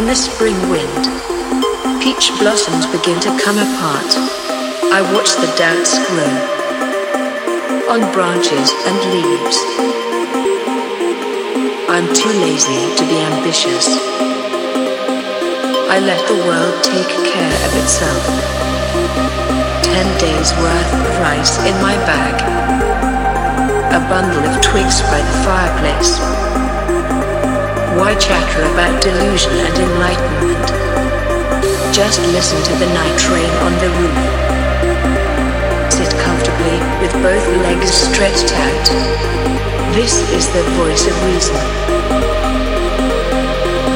the spring wind. Peach blossoms begin to come apart. I watch the doubts grow on branches and leaves. I'm too lazy to be ambitious. I let the world take care of itself. Ten days worth of rice in my bag. A bundle of twigs by the fireplace. Why chatter about delusion and enlightenment? Just listen to the night train on the roof. Sit comfortably with both legs stretched out. This is the voice of reason.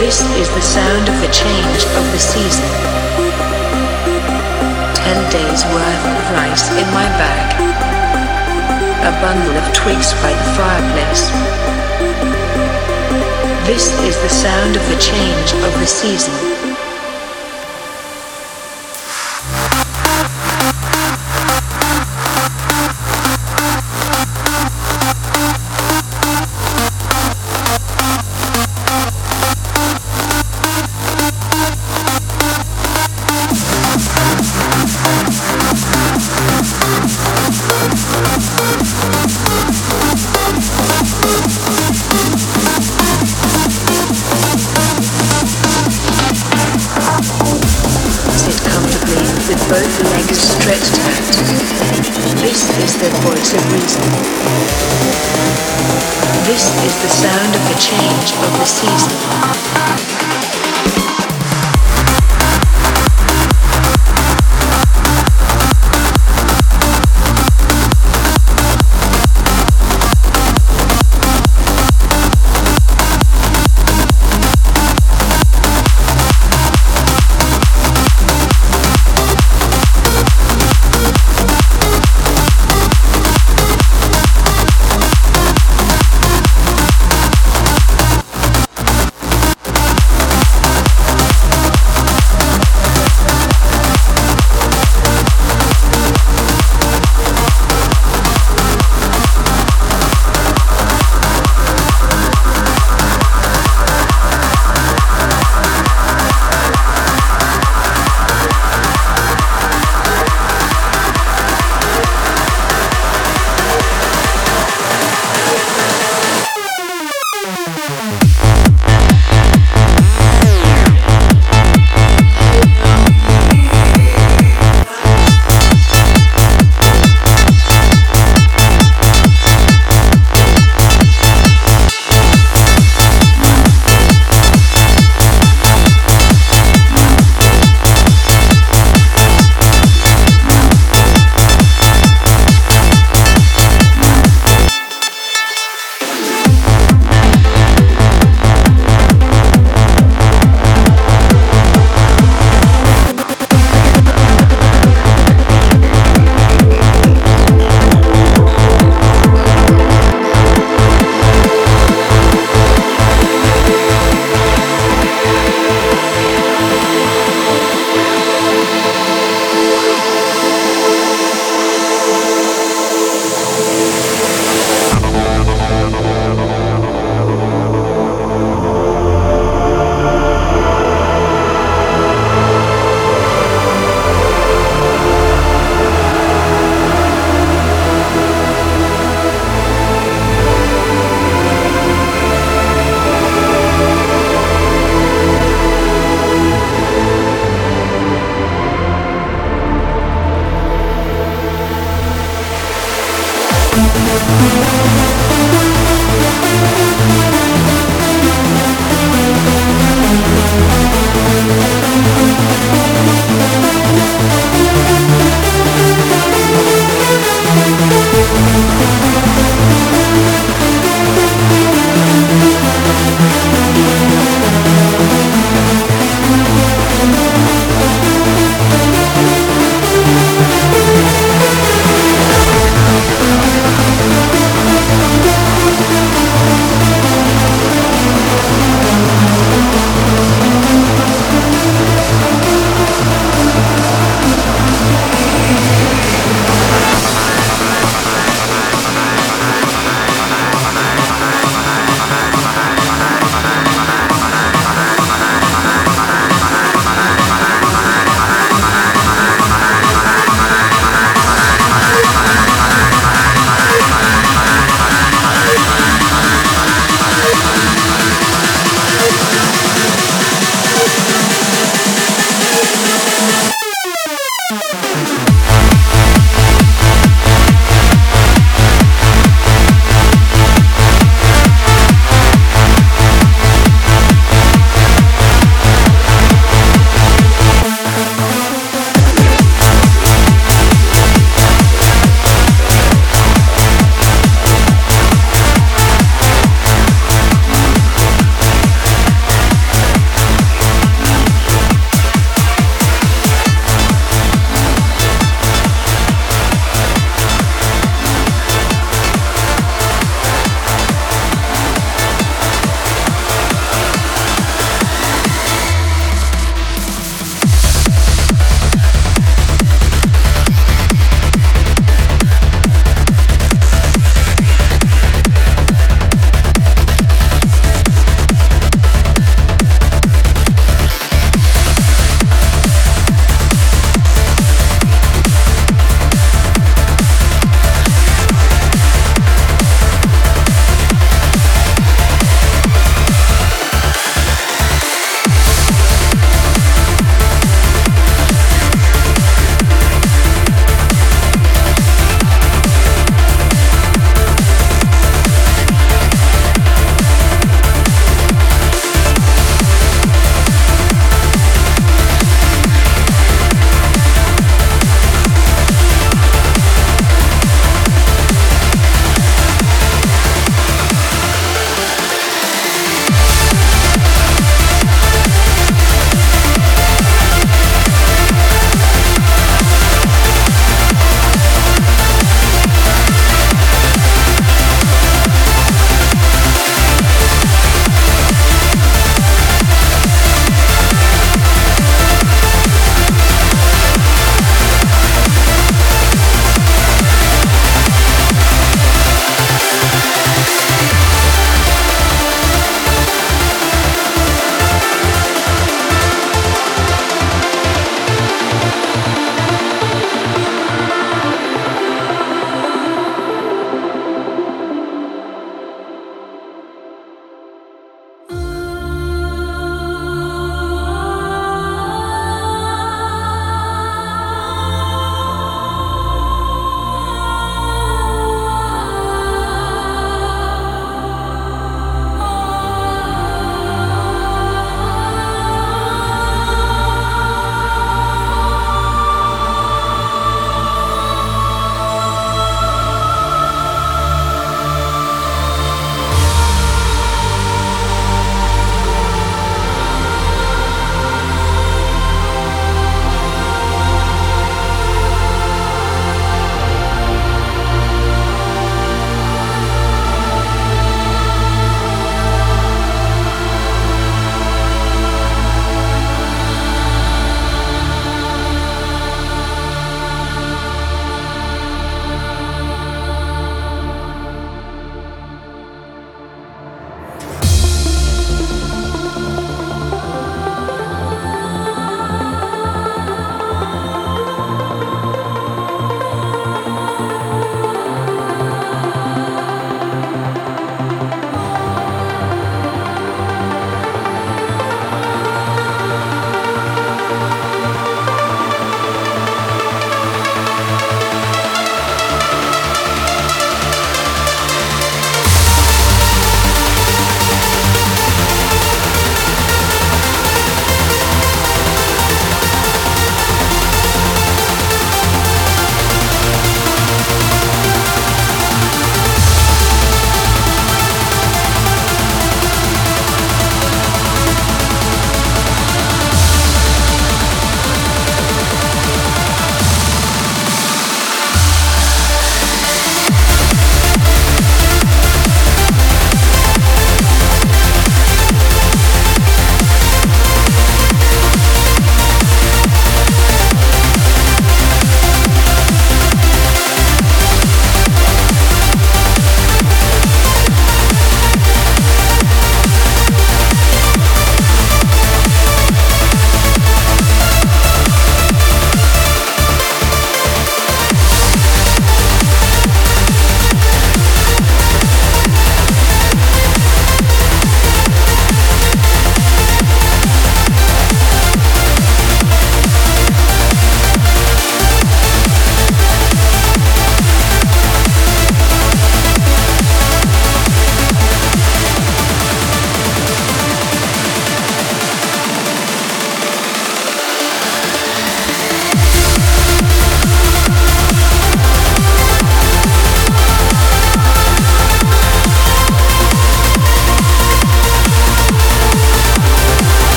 This is the sound of the change of the season. Ten days worth of rice in my bag. A bundle of twigs by the fireplace. This is the sound of the change of the season.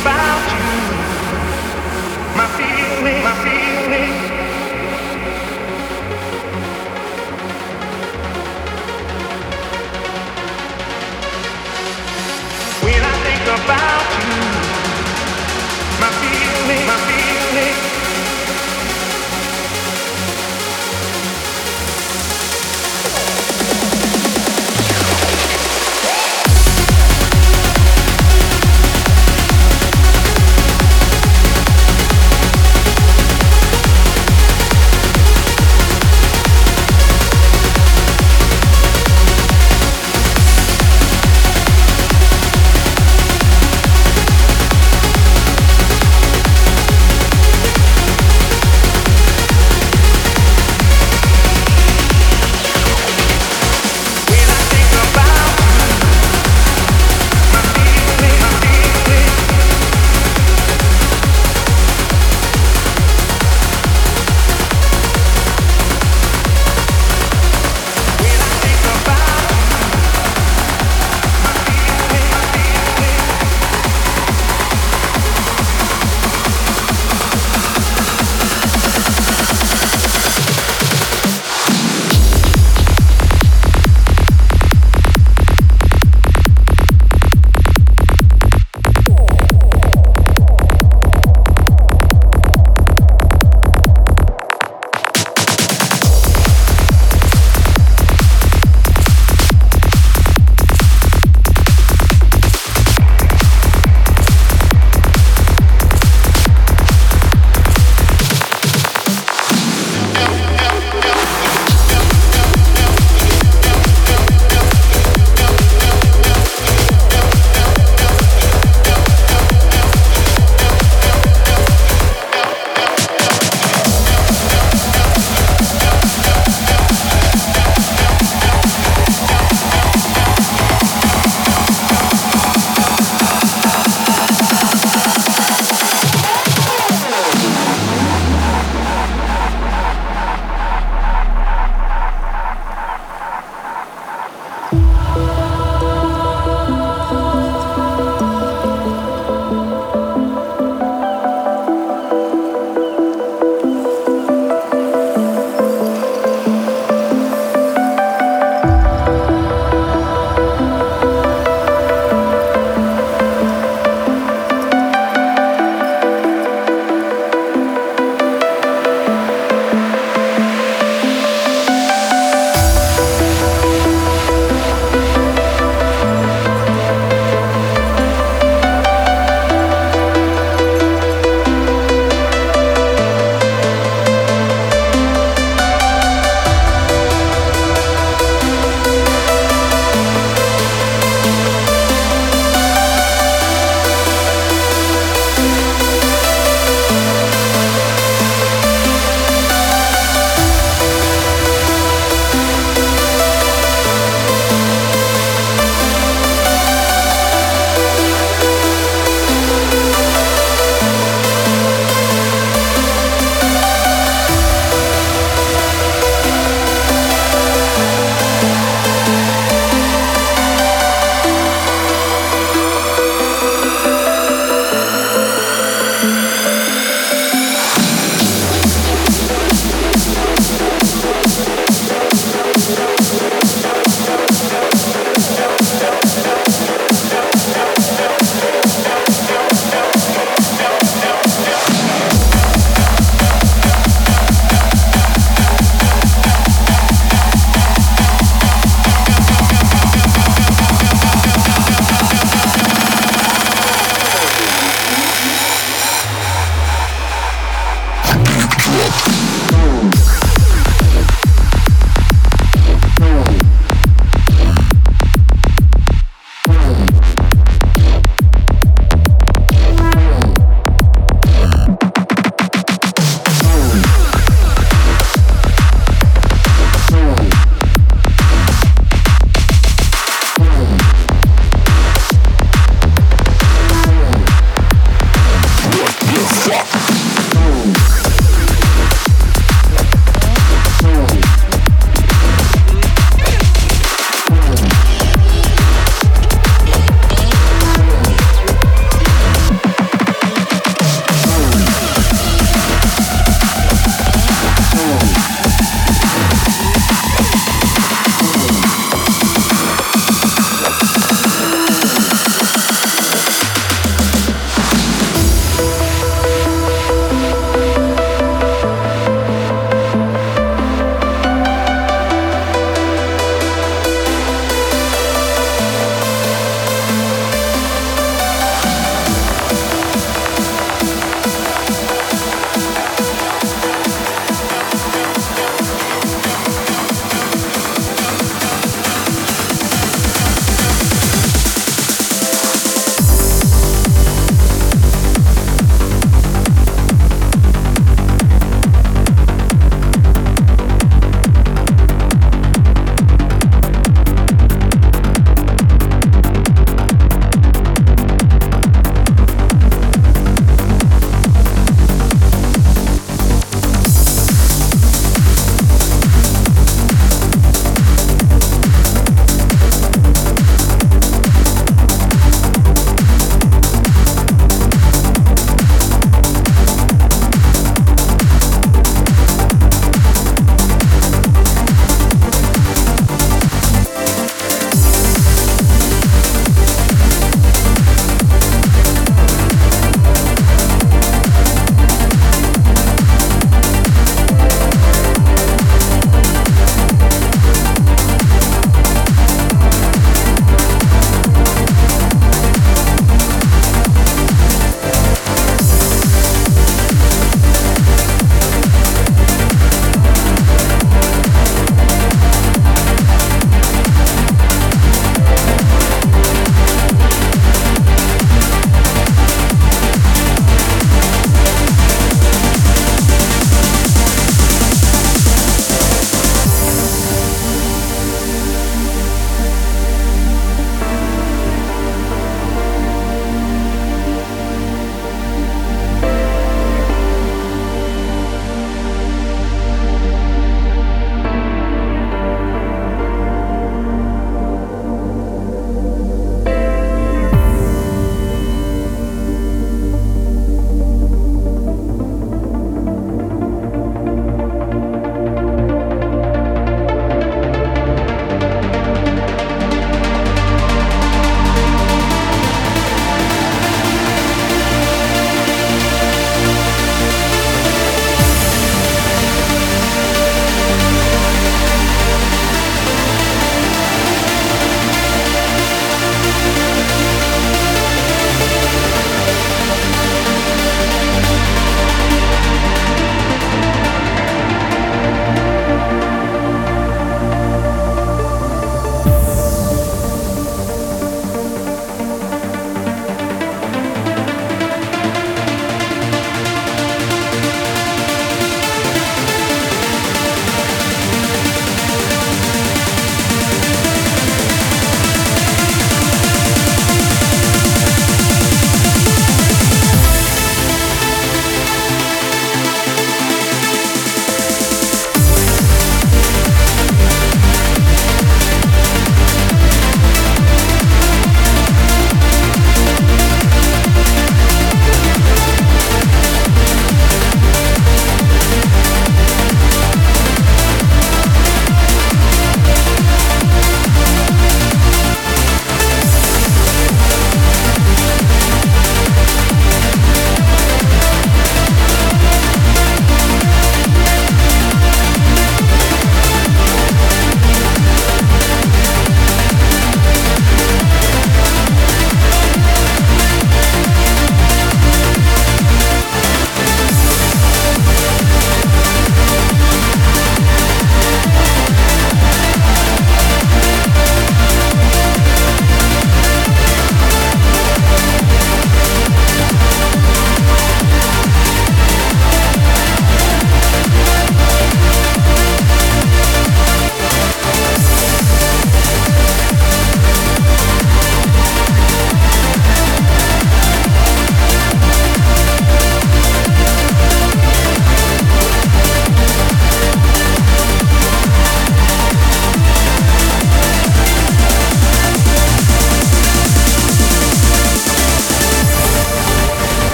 About you. My feeling, my feeling.